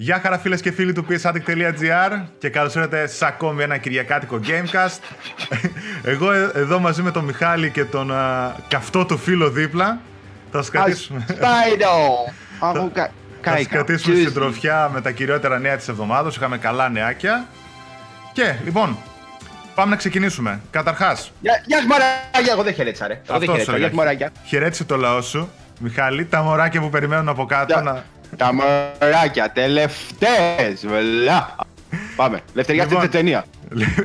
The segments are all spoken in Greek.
Γεια χαρά φίλες και φίλοι του psaddict.gr και καλώς ήρθατε σε ακόμη ένα κυριακάτικο Gamecast. Εγώ ε, εδώ μαζί με τον Μιχάλη και τον α, καυτό του φίλο δίπλα θα σας κρατήσουμε, θα σας κρατήσουμε στην τροφιά με τα κυριότερα νέα της εβδομάδας. Είχαμε καλά νεάκια. Και λοιπόν, πάμε να ξεκινήσουμε. Καταρχάς, Γεια γεια σας μωράκια, εγώ δεν χαιρέτησα ρε. Εγώ δεν Αυτός χαιρέτησα, σου γεια σας έλεγα. μωράκια. χαιρέτησε το λαό σου. Μιχάλη, τα μωράκια που περιμένουν από κάτω Γεια. να... Τα μωράκια, τελευταίες, βελά. Πάμε, λευτεριά Λοιπόν. στην ταινία.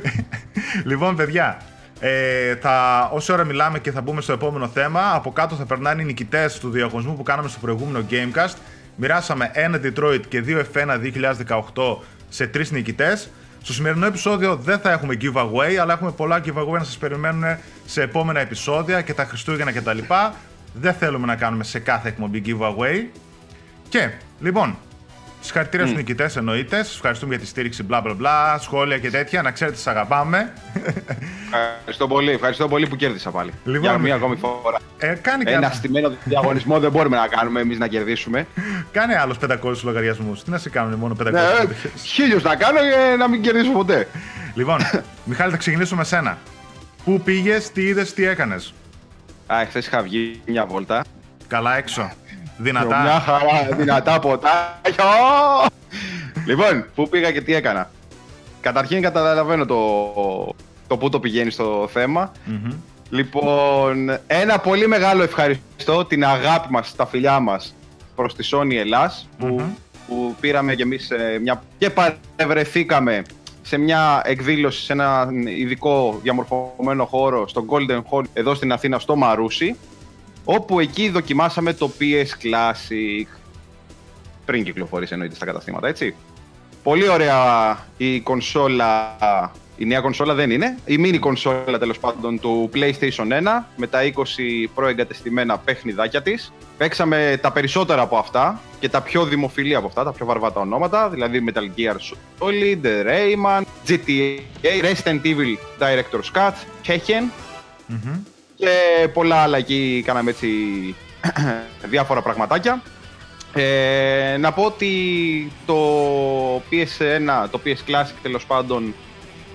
λοιπόν, παιδιά, ε, θα, όση ώρα μιλάμε και θα μπούμε στο επόμενο θέμα, από κάτω θα περνάνε οι νικητές του διαγωνισμού που κάναμε στο προηγούμενο Gamecast. Μοιράσαμε ένα Detroit και δύο F1 2018 σε τρεις νικητές. Στο σημερινό επεισόδιο δεν θα έχουμε giveaway, αλλά έχουμε πολλά giveaway να σας περιμένουν σε επόμενα επεισόδια και τα Χριστούγεννα κτλ. Δεν θέλουμε να κάνουμε σε κάθε εκπομπή giveaway. Και, λοιπόν, συγχαρητήρια στους νικητές εννοείται. Σας ευχαριστούμε για τη στήριξη, μπλα μπλα μπλα, σχόλια και τέτοια. Να ξέρετε, σας αγαπάμε. Ευχαριστώ πολύ, ευχαριστώ πολύ που κέρδισα πάλι. Λοιπόν, Για μία ακόμη φορά. Ε, κάνει, και Ένα άλλο, στημένο διαγωνισμό δεν μπορούμε να κάνουμε εμείς να κερδίσουμε. κάνει άλλους 500 λογαριασμούς. Τι να σε κάνουν μόνο 500 Ναι, ε, συμμετοχές. χίλιους να κάνω και να μην κερδίσω ποτέ. Λοιπόν, Μιχάλη, θα ξεκινήσουμε με σένα. Πού πήγες, τι είδες, τι έκανες; Α, χθες είχα βγει μια βόλτα. Καλά έξω. Μια Δυνατά. χαρά, δυνατά ποτάκια. λοιπόν, πού πήγα και τι έκανα. Καταρχήν καταλαβαίνω το, το πού το πηγαίνει στο θέμα. Μμμ. Λοιπόν, ένα πολύ μεγάλο ευχαριστώ την αγάπη μας, τα φιλιά μας προς τη Sony Ελλάς που, Μμμ. που πήραμε κι εμείς ε, μια... και παρευρεθήκαμε σε μια εκδήλωση σε ένα ειδικό διαμορφωμένο χώρο στο Golden Hall εδώ στην Αθήνα στο Μαρούσι όπου εκεί δοκιμάσαμε το PS Classic πριν κυκλοφορήσει εννοείται στα καταστήματα, έτσι. Πολύ ωραία η κονσόλα, η νέα κονσόλα δεν είναι, η mini κονσόλα τέλος πάντων του PlayStation 1 με τα 20 προεγκατεστημένα παιχνιδάκια της. Παίξαμε τα περισσότερα από αυτά και τα πιο δημοφιλή από αυτά, τα πιο βαρβάτα ονόματα, δηλαδή Metal Gear Solid, Rayman, GTA, Resident Evil Director's Cut, Tekken Μμμ. Και πολλά άλλα εκεί κάναμε έτσι διάφορα πραγματάκια. Ε, να πω ότι το PS1, το PS Classic τέλος πάντων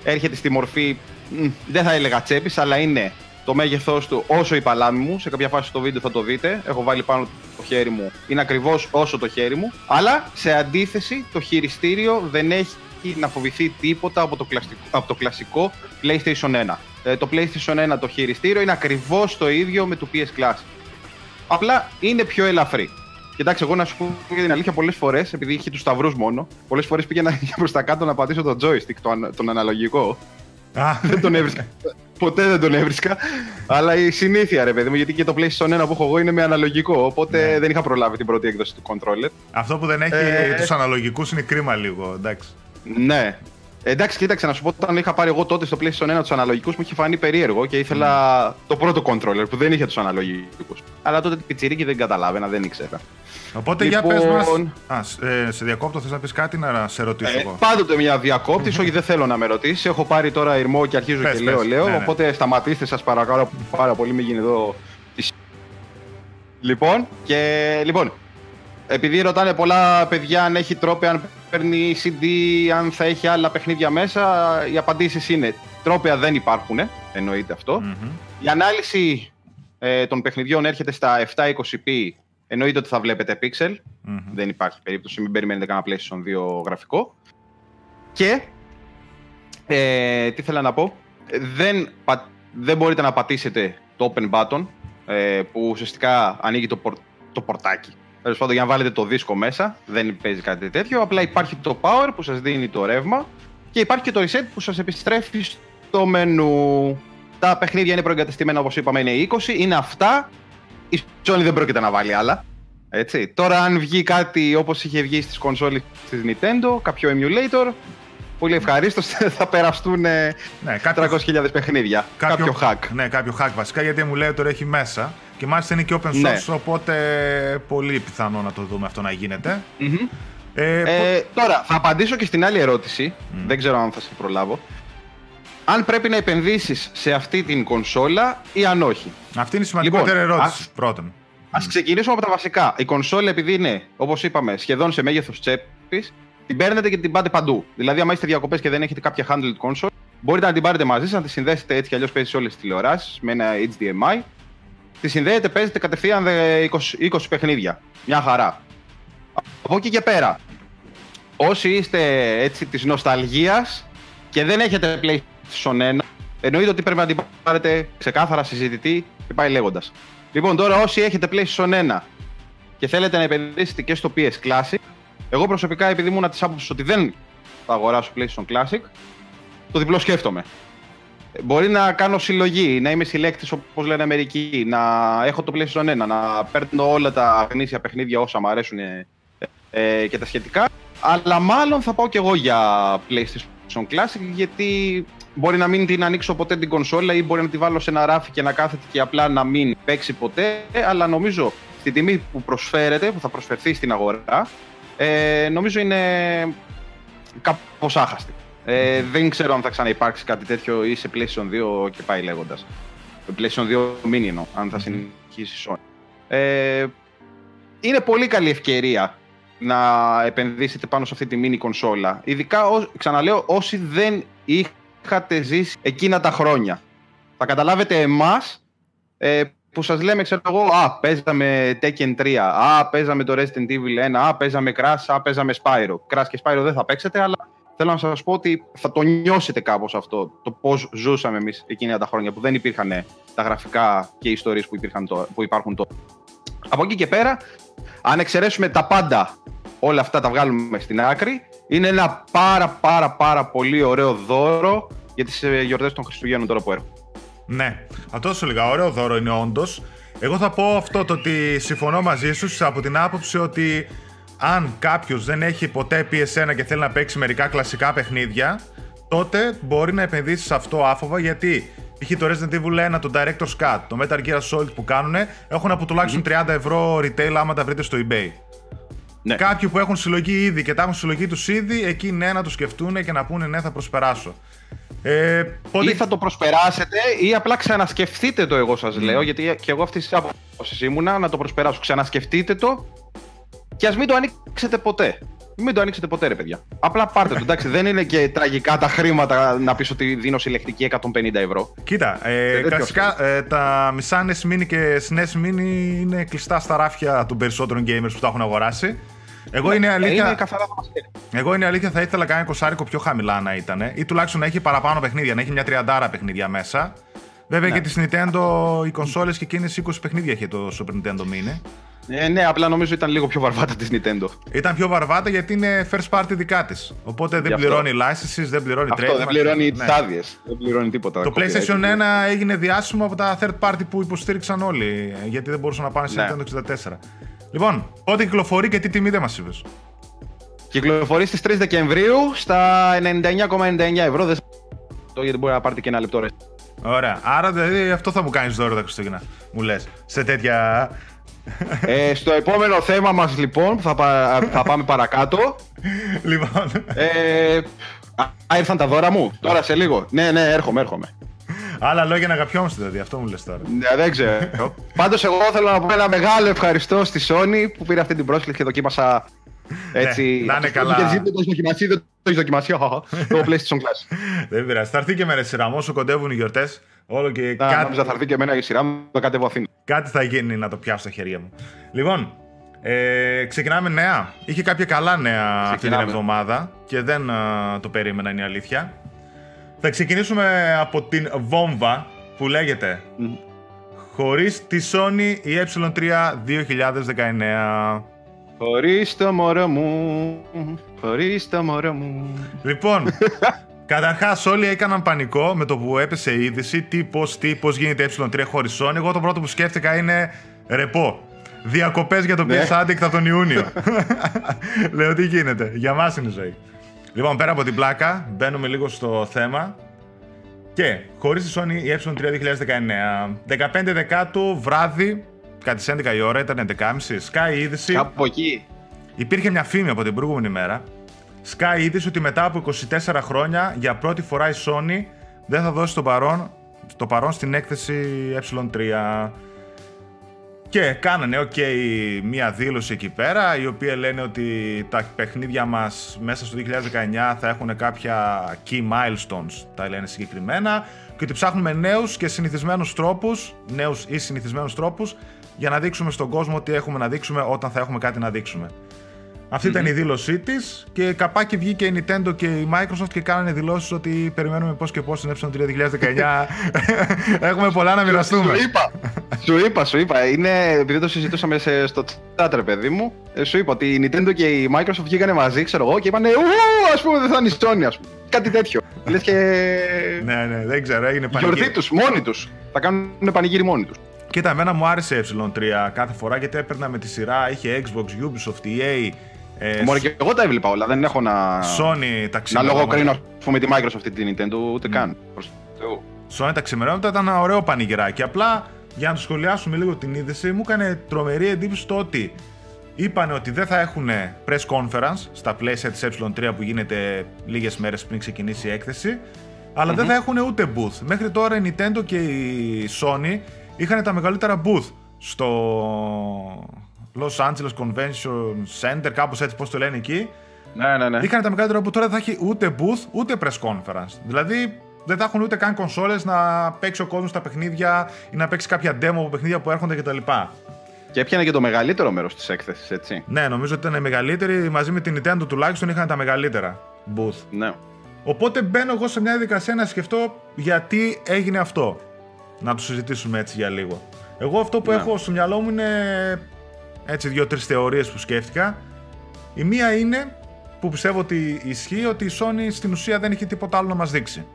έρχεται στη μορφή, μ, δεν θα έλεγα τσέπης, αλλά είναι το μέγεθός του όσο η παλάμη μου. Σε κάποια φάση στο βίντεο θα το δείτε. Έχω βάλει πάνω το χέρι μου. Είναι ακριβώς όσο το χέρι μου. Αλλά σε αντίθεση το χειριστήριο δεν έχει να φοβηθεί τίποτα από το, κλασικό, από το κλασικό PlayStation 1. Ε, το PlayStation 1 το χειριστήριο είναι ακριβώς το ίδιο με το PS Classic. Απλά είναι πιο ελαφρύ. Κοιτάξτε, εγώ να σου πω για την αλήθεια, πολλές φορές, επειδή είχε τους σταυρούς μόνο, πολλές φορές πήγαινα προς τα κάτω να πατήσω το joystick, το αν- τον αναλογικό. Α, δεν τον έβρισκα. Ποτέ δεν τον έβρισκα. αλλά η συνήθεια, ρε παιδί μου, γιατί και το PlayStation 1 που έχω εγώ είναι με αναλογικό. Οπότε Ναι. δεν είχα προλάβει την πρώτη έκδοση του controller. αυτό που δεν έχει Ε, τους αναλογικούς είναι κρίμα λίγο, εντάξει. Ναι. Εντάξει, κοίταξε να σου πω, όταν είχα πάρει εγώ τότε στο PlayStation 1 τους αναλογικούς μου είχε φανεί περίεργο και ήθελα το πρώτο controller που δεν είχε τους αναλογικούς. Αλλά τότε πιτσιρίκι δεν καταλάβαινα, δεν ήξερα. Οπότε για Λοιπόν- πες μας... Α, σ- ε, σε διακόπτω, θες να πεις κάτι να σε ρωτήσω Ε, εγώ. πάντοτε μια διακόπτη, όχι δεν θέλω να με ρωτήσεις. Έχω πάρει τώρα ηρμό και αρχίζω Πες, και λέω, πες. λέω. Ναι, ναι. Οπότε σταματήστε, σας παρακαλώ πάρα πολύ, μην γίνει εδώ. τη σ- Λοιπόν, και λοιπόν, επειδή ρωτάνε πολλά παιδιά αν έχει τρόπε, αν παίρνει CD, αν θα έχει άλλα παιχνίδια μέσα, οι απαντήσεις είναι τρόπια δεν υπάρχουν, εννοείται αυτό. Μμμ. Η ανάλυση ε, των παιχνιδιών έρχεται στα 720p, εννοείται ότι θα βλέπετε pixel. Μμμ. Δεν υπάρχει περίπτωση, μην περιμένετε κανένα PlayStation 2 γραφικό. Και, ε, τι θέλω να πω, δεν, πα- δεν μπορείτε να πατήσετε το open button, ε, που ουσιαστικά ανοίγει το, πορ- το πορτάκι. Τέλος πάντων, για να βάλετε το δίσκο μέσα, δεν παίζει κάτι τέτοιο. Απλά υπάρχει το power που σας δίνει το ρεύμα και υπάρχει και το reset που σας επιστρέφει στο μενού. Τα παιχνίδια είναι προεγκατεστημένα, όπως είπαμε, είναι 20. Είναι αυτά. Η Sony δεν πρόκειται να βάλει άλλα. Έτσι. Τώρα, αν βγει κάτι όπως είχε βγει στις κονσόλες της Nintendo, κάποιο emulator, πολύ ευχαρίστως θα περαστούν ε, Ναι, κάποιο, 300.000 παιχνίδια. Κάποιο, hack. Ναι, κάποιο hack βασικά, γιατί μου λέει τώρα έχει μέσα. Και μάλιστα είναι και open source, Ναι. οπότε πολύ πιθανό να το δούμε αυτό να γίνεται. Μμμ. Ε, πο- Ε, τώρα, θα απαντήσω και στην άλλη ερώτηση. Μμ. Δεν ξέρω αν θα σε προλάβω. Αν πρέπει να επενδύσεις σε αυτή την κονσόλα ή αν όχι; Αυτή είναι η σημαντικότερη Λοιπόν, ερώτηση ας- πρώτον. Α ξεκινήσουμε από τα βασικά. Η κονσόλα, επειδή είναι, όπως είπαμε, σχεδόν σε μέγεθος τσέπης, την παίρνετε και την πάτε παντού. Δηλαδή, αν είστε διακοπές και δεν έχετε κάποια handled console, μπορείτε να την πάρετε μαζί σας, να τη συνδέσετε έτσι κι αλλιώς παίζεις σε όλες τις τηλεοράσεις με ένα HDMI. Τη συνδέετε, παίζετε κατευθείαν 20, 20 παιχνίδια. Μια χαρά. Από εκεί και πέρα, όσοι είστε έτσι της νοσταλγίας και δεν έχετε PlayStation 1, εννοείται ότι πρέπει να την πάρετε ξεκάθαρα συζητητή και πάει λέγοντας. Λοιπόν, τώρα όσοι έχετε PlayStation 1 και θέλετε να επενδύσετε και στο PS Classic, εγώ προσωπικά επειδή ήμουν της άποψης ότι δεν θα αγοράσω PlayStation Classic, το διπλό σκέφτομαι. Μπορεί να κάνω συλλογή, να είμαι συλλέκτης όπως λένε Αμερικοί, να έχω το PlayStation 1, να παίρνω όλα τα γνήσια παιχνίδια όσα μου αρέσουν ε, ε, και τα σχετικά. Αλλά μάλλον θα πάω κι εγώ για PlayStation Classic γιατί μπορεί να μην την ανοίξω ποτέ την κονσόλα ή μπορεί να τη βάλω σε ένα ράφι και να κάθεται και απλά να μην παίξει ποτέ. Αλλά νομίζω στη τιμή που προσφέρεται, που θα προσφερθεί στην αγορά, ε, νομίζω είναι κάπως άχαστη. Ε, δεν ξέρω αν θα ξαναυπάρξει κάτι τέτοιο ή σε PlayStation 2 και πάει λέγοντας. PlayStation 2 mini εννοώ, αν θα συνεχίσει η Sony. Ε, είναι πολύ καλή ευκαιρία να επενδύσετε πάνω σε αυτή τη mini κονσόλα. Ειδικά, ξαναλέω, όσοι δεν είχατε ζήσει εκείνα τα χρόνια. Θα καταλάβετε εμάς ε, που σας λέμε, ξέρω εγώ, α, παίζαμε Tekken 3, α, παίζαμε το Resident Evil 1, α, παίζαμε Crash, α, παίζαμε Spyro. Crash και Spyro δεν θα παίξετε, αλλά θέλω να σας πω ότι θα το νιώσετε κάπως αυτό, το πώς ζούσαμε εμείς εκείνα τα χρόνια που δεν υπήρχαν τα γραφικά και οι ιστορίες που, που υπάρχουν τώρα. Από εκεί και πέρα, αν εξαιρέσουμε τα πάντα, όλα αυτά τα βγάλουμε στην άκρη, είναι ένα πάρα πάρα πάρα πολύ ωραίο δώρο για τις ε, γιορτές των Χριστουγέννων τώρα που έρχονται. Ναι, αυτό σου λίγα ωραίο δώρο είναι όντως. Εγώ θα πω αυτό το ότι συμφωνώ μαζί σου από την άποψη ότι αν κάποιος δεν έχει ποτέ PS1 και θέλει να παίξει μερικά κλασικά παιχνίδια, τότε μπορεί να επενδύσει σε αυτό άφοβα γιατί π.χ. το Resident Evil 1, το Director's Cut, το Metal Gear Solid που κάνουν έχουν από τουλάχιστον 30 ευρώ retail άμα τα βρείτε στο eBay. Ναι. Κάποιοι που έχουν συλλογή ήδη και τα έχουν συλλογή τους ήδη, εκεί ναι να το σκεφτούν και να πούνε ναι θα προσπεράσω. Ε, Ή θα το προσπεράσετε ή απλά ξανασκεφτείτε το εγώ σας λέω, γιατί και εγώ αυτής της άποψης ήμουνα να το προσπεράσω. Ξανασκεφτείτε το και ας μην το ανοίξετε ποτέ. Μην το ανοίξετε ποτέ, ρε παιδιά. Απλά πάρτε το. Εντάξει, δεν είναι και τραγικά τα χρήματα να πεις ότι δίνω συλλεκτική 150 ευρώ. Κοίτα, ε, κλασικά ε, τα μισά NES Mini και SNES Mini είναι κλειστά στα ράφια των περισσότερων gamers που τα έχουν αγοράσει. Εγώ είναι αλήθεια. Είναι καθαρά Εγώ είναι αλήθεια, θα ήθελα κανένα κοσάρικο πιο χαμηλά να ήταν. Ή τουλάχιστον να έχει παραπάνω παιχνίδια, να έχει μια τριαντάρα παιχνίδια μέσα. Βέβαια ναι. και της Nintendo οι κονσόλες και εκείνες 20 παιχνίδια έχει το Super Nintendo Mini. Ε, ναι, απλά νομίζω ήταν λίγο πιο βαρβάτα της Nintendo. Ήταν πιο βαρβάτα γιατί είναι first party δικά της. Οπότε δεν πληρώνει licenses, δεν πληρώνει trade. Δεν πληρώνει ναι. τις άδειες. Δεν πληρώνει τίποτα. Το PlayStation 1 έγινε διάσημο από τα third party που υποστήριξαν όλοι. Γιατί δεν μπορούσαν να πάνε σε ναι. Nintendo 64. Λοιπόν, πότε κυκλοφορεί και τι τιμή δεν μας είπες. Κυκλοφορεί στις 3 Δεκεμβρίου στα 99,99 ευρώ. Δεν το γιατί μπορεί να πάρετε και ένα λεπτό ρε. Ωραία. Άρα δηλαδή αυτό θα μου κάνεις δώρο τα Χριστούγεννα. Μου λες. Σε τέτοια. Ε, στο επόμενο θέμα μας λοιπόν, που θα, θα πάμε παρακάτω. Λοιπόν. Ε, α, ήρθαν τα δώρα μου. Τώρα σε λίγο. Ναι, ναι, έρχομαι, έρχομαι. Άλλα λόγια να αγαπιόμαστε δηλαδή, αυτό μου λες τώρα. Ναι, δεν ξέρω. Πάντως εγώ θέλω να πω ένα μεγάλο ευχαριστώ στη Sony που πήρε αυτή την πρόσκληση και δοκίμασα έτσι. Ναι, να είναι καλά. Και δεν το έχει δοκιμάσει, δεν το έχει δοκιμάσει. Το PlayStation Class. Δεν πειράζει. Θα έρθει και με σειρά όσο κοντεύουν οι γιορτές. Όλο και να, κάτι... θα έρθει και εμένα η σειρά μου, το κατέβω Αθήνα. Κάτι θα γίνει να το πιάσω στα χέρια μου. Λοιπόν, ε, ξεκινάμε νέα. Είχε κάποια καλά νέα αυτή την εβδομάδα και δεν uh, το περίμενα, είναι η αλήθεια. Θα ξεκινήσουμε από την βόμβα που λέγεται mm. Χωρίς τη Sony η ε3 2019. Χωρίς το μωρό μου, χωρίς το μωρό μου. Λοιπόν, Καταρχάς, όλοι έκαναν πανικό με το που έπεσε η είδηση. Τι, πώ, τι, πώ γίνεται ε3 χωρί Sony. Εγώ το πρώτο που σκέφτηκα είναι ρεπό. Διακοπές για το ναι. PS Addict από τον Ιούνιο. Λέω τι γίνεται. Για μας είναι η ζωή. Λοιπόν, πέρα από την πλάκα, μπαίνουμε λίγο στο θέμα. Και χωρίς τη Sony η ε3 2019. 15 Δεκάτου βράδυ, κάτι 11 η ώρα, ήταν 11.30. Sky είδηση. Κάπου εκεί. Υπήρχε μια φήμη από την προηγούμενη μέρα Sky είδησε ότι μετά από 24 χρόνια για πρώτη φορά η Sony δεν θα δώσει το παρόν, το παρόν στην έκθεση ε3. Και κάνανε ok μία δήλωση εκεί πέρα, η οποία λένε ότι τα παιχνίδια μας μέσα στο 2019 θα έχουν κάποια key milestones, τα λένε συγκεκριμένα, και ότι ψάχνουμε νέους και συνηθισμένους τρόπους, νέους ή συνηθισμένους τρόπους, για να δείξουμε στον κόσμο τι έχουμε να δείξουμε όταν θα έχουμε κάτι να δείξουμε. Αυτή ήταν η δήλωσή της και καπάκι βγήκε η Nintendo και η Microsoft και κάνανε δηλώσεις ότι περιμένουμε πώς και πώς στην E3 2019. Έχουμε πολλά να μοιραστούμε. Σου είπα, σου είπα, σου είπα. Είναι, επειδή το συζητούσαμε σε, στο chat, ρε παιδί μου, ε, σου είπα ότι η Nintendo και η Microsoft βγήκανε μαζί, ξέρω εγώ, και είπανε Ου, ας πούμε, δεν θα είναι η Sony, ας πούμε. Κάτι τέτοιο. Λες και. ναι, ναι, δεν ξέρω, έγινε πανηγύρι. Γιορτή τους, μόνοι τους. Θα κάνουν πανηγύρι μόνοι τους. Κοίτα, εμένα μου άρεσε ε3 κάθε φορά γιατί έπαιρνα με τη σειρά, είχε Xbox, Ubisoft, EA, ε, Μόνο και εγώ τα έβλεπα όλα. Δεν έχω να. Sony τα Να λογοκρίνω πούμε, τη Microsoft ή τη Nintendo, ούτε mm. καν. Sony τα ξημερώματα ήταν ένα ωραίο πανηγυράκι. Απλά για να το σχολιάσουμε λίγο την είδηση, μου έκανε τρομερή εντύπωση το ότι είπαν ότι δεν θα έχουν press conference στα πλαίσια της ε3 που γίνεται λίγες μέρες πριν ξεκινήσει η έκθεση, αλλά mm-hmm. δεν θα έχουν ούτε booth. Μέχρι τώρα η Nintendo και η Sony είχαν τα μεγαλύτερα booth στο Los Angeles Convention Center, κάπως έτσι πώς το λένε εκεί. Ναι, ναι, ναι. Είχαν τα μεγαλύτερα που τώρα δεν θα έχει ούτε booth ούτε press conference. Δηλαδή δεν θα έχουν ούτε καν κονσόλες να παίξει ο κόσμος στα παιχνίδια ή να παίξει κάποια demo από παιχνίδια που έρχονται κτλ. Και έπιανε και το μεγαλύτερο μέρος της έκθεσης, έτσι. Ναι, νομίζω ότι ήταν η μεγαλύτερη. Μαζί με την Nintendo τουλάχιστον είχαν τα μεγαλύτερα booth. Ναι. Οπότε μπαίνω εγώ σε μια διαδικασία να σκεφτώ γιατί έγινε αυτό. Να το συζητήσουμε έτσι για λίγο. Εγώ αυτό που ναι. έχω στο μυαλό μου είναι έτσι δύο-τρεις θεωρίες που σκέφτηκα. Η μία είναι που πιστεύω ότι ισχύει ότι η Sony στην ουσία δεν έχει τίποτα άλλο να μας δείξει.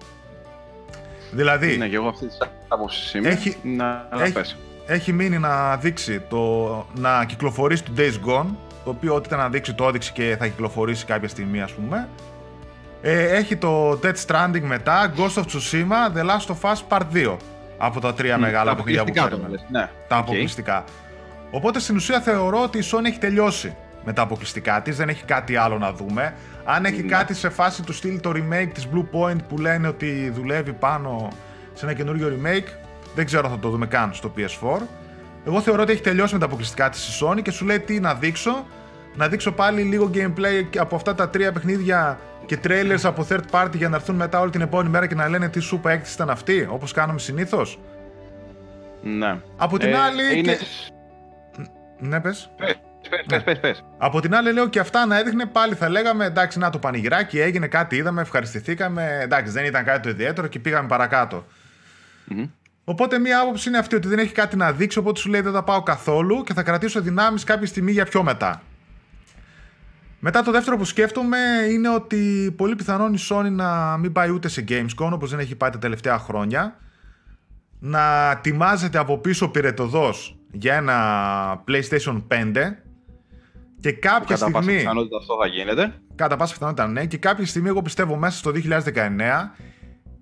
Δηλαδή... Ναι, και εγώ αυτή της άποψης είμαι. Έχει, να, έχει, έχει μείνει να δείξει το, να κυκλοφορήσει το Days Gone, το οποίο ό,τι ήταν να δείξει το έδειξε και θα κυκλοφορήσει κάποια στιγμή ας πούμε. Ε, έχει το Dead Stranding μετά, Ghost of Tsushima, The Last of Us Part 2. Από τα τρία μεγάλα παιχνίδια που παίρνουμε. Ναι. Τα αποκλειστικά. Οπότε στην ουσία θεωρώ ότι η Sony έχει τελειώσει με τα αποκλειστικά της, δεν έχει κάτι άλλο να δούμε. Αν έχει ναι. κάτι σε φάση του στυλ το remake της Blue Point που λένε ότι δουλεύει πάνω σε ένα καινούριο remake, δεν ξέρω αν θα το δούμε καν στο PS4. Εγώ θεωρώ ότι έχει τελειώσει με τα αποκλειστικά της η Sony και σου λέει τι να δείξω. Να δείξω πάλι λίγο gameplay από αυτά τα τρία παιχνίδια και trailers από third party για να έρθουν μετά όλη την επόμενη μέρα και να λένε τι super έκθεση ήταν αυτή, όπως κάνουμε συνήθως. Ναι. Από την ε, άλλη... Είναι... Και... Ναι, πες. Πες, πες, πες, πες. Από την άλλη, λέω και αυτά να έδειχνε πάλι θα λέγαμε εντάξει, να το πανηγυράκι έγινε, κάτι είδαμε, ευχαριστηθήκαμε. Εντάξει, δεν ήταν κάτι το ιδιαίτερο και πήγαμε παρακάτω. Mm-hmm. Οπότε, μία άποψη είναι αυτή ότι δεν έχει κάτι να δείξει, οπότε σου λέει δεν θα πάω καθόλου και θα κρατήσω δυνάμεις κάποια στιγμή για πιο μετά. Μετά το δεύτερο που σκέφτομαι είναι ότι πολύ πιθανόν η Sony να μην πάει ούτε σε Gamescom όπως δεν έχει πάει τα τελευταία χρόνια να τιμάζεται από πίσω πυρετοδός για ένα PlayStation 5 και κάποια κατά στιγμή... Κατά πάσα πιθανότητα αυτό θα γίνεται. Κατά πάσα πιθανότητα ναι και κάποια στιγμή εγώ πιστεύω μέσα στο 2019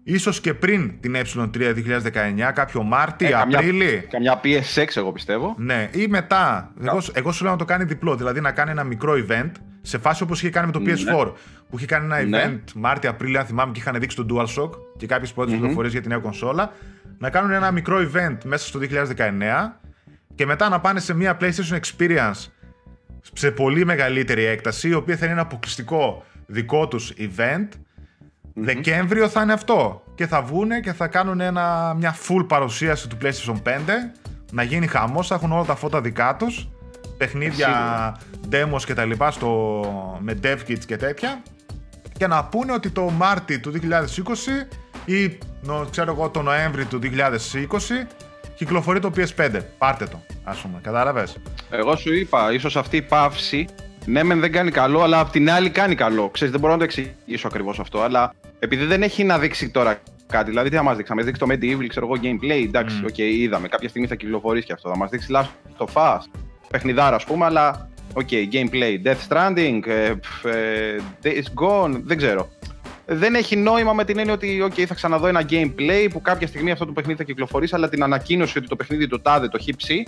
ίσως και πριν την ε3 2019 κάποιο Μάρτι, ε, Απρίλη καμιά, PSX εγώ πιστεύω ναι ή μετά εγώ, εγώ σου λέω να το κάνει διπλό δηλαδή να κάνει ένα μικρό event σε φάση όπως είχε κάνει με το PS4 ναι. που είχε κάνει ένα ναι. event Μάρτι, Απρίλη αν θυμάμαι και είχαν δείξει το DualShock και κάποιες πρώτες mm-hmm. για την νέα κονσόλα να κάνουν ένα μικρό event μέσα στο 2019 και μετά να πάνε σε μια PlayStation Experience σε πολύ μεγαλύτερη έκταση, η οποία θα είναι ένα αποκλειστικό δικό τους event. Δεκέμβριο θα είναι αυτό. Και θα βγούνε και θα κάνουν ένα, μια full παρουσίαση του PlayStation 5. Να γίνει χαμός, θα έχουν όλα τα φώτα δικά τους. Παιχνίδια, demos και τα λοιπά στο, με dev kits και τέτοια. Και να πούνε ότι το Μάρτι του 2020 ή ξέρω εγώ το Νοέμβρη του 2020 κυκλοφορεί το PS5. Πάρτε το, ας πούμε. Κατάλαβες; Εγώ σου είπα, ίσως αυτή η παύση ναι, μεν δεν κάνει καλό, αλλά απ' την άλλη κάνει καλό. Ξέρεις, δεν μπορώ να το εξηγήσω ακριβώς αυτό, αλλά επειδή δεν έχει να δείξει τώρα κάτι, δηλαδή τι θα μας δείξει, θα μας δείξει το MediEvil, ξέρω εγώ, gameplay, εντάξει, OK, mm. okay, είδαμε. Κάποια στιγμή θα κυκλοφορήσει και αυτό. Θα μας δείξει Last of Us, παιχνιδάρα, ας πούμε, αλλά OK, okay, gameplay, Death Stranding, ε, ε, Days Gone, δεν ξέρω δεν έχει νόημα με την έννοια ότι okay, θα ξαναδώ ένα gameplay που κάποια στιγμή αυτό το παιχνίδι θα κυκλοφορήσει, αλλά την ανακοίνωση ότι το παιχνίδι το τάδε, το χ ψ,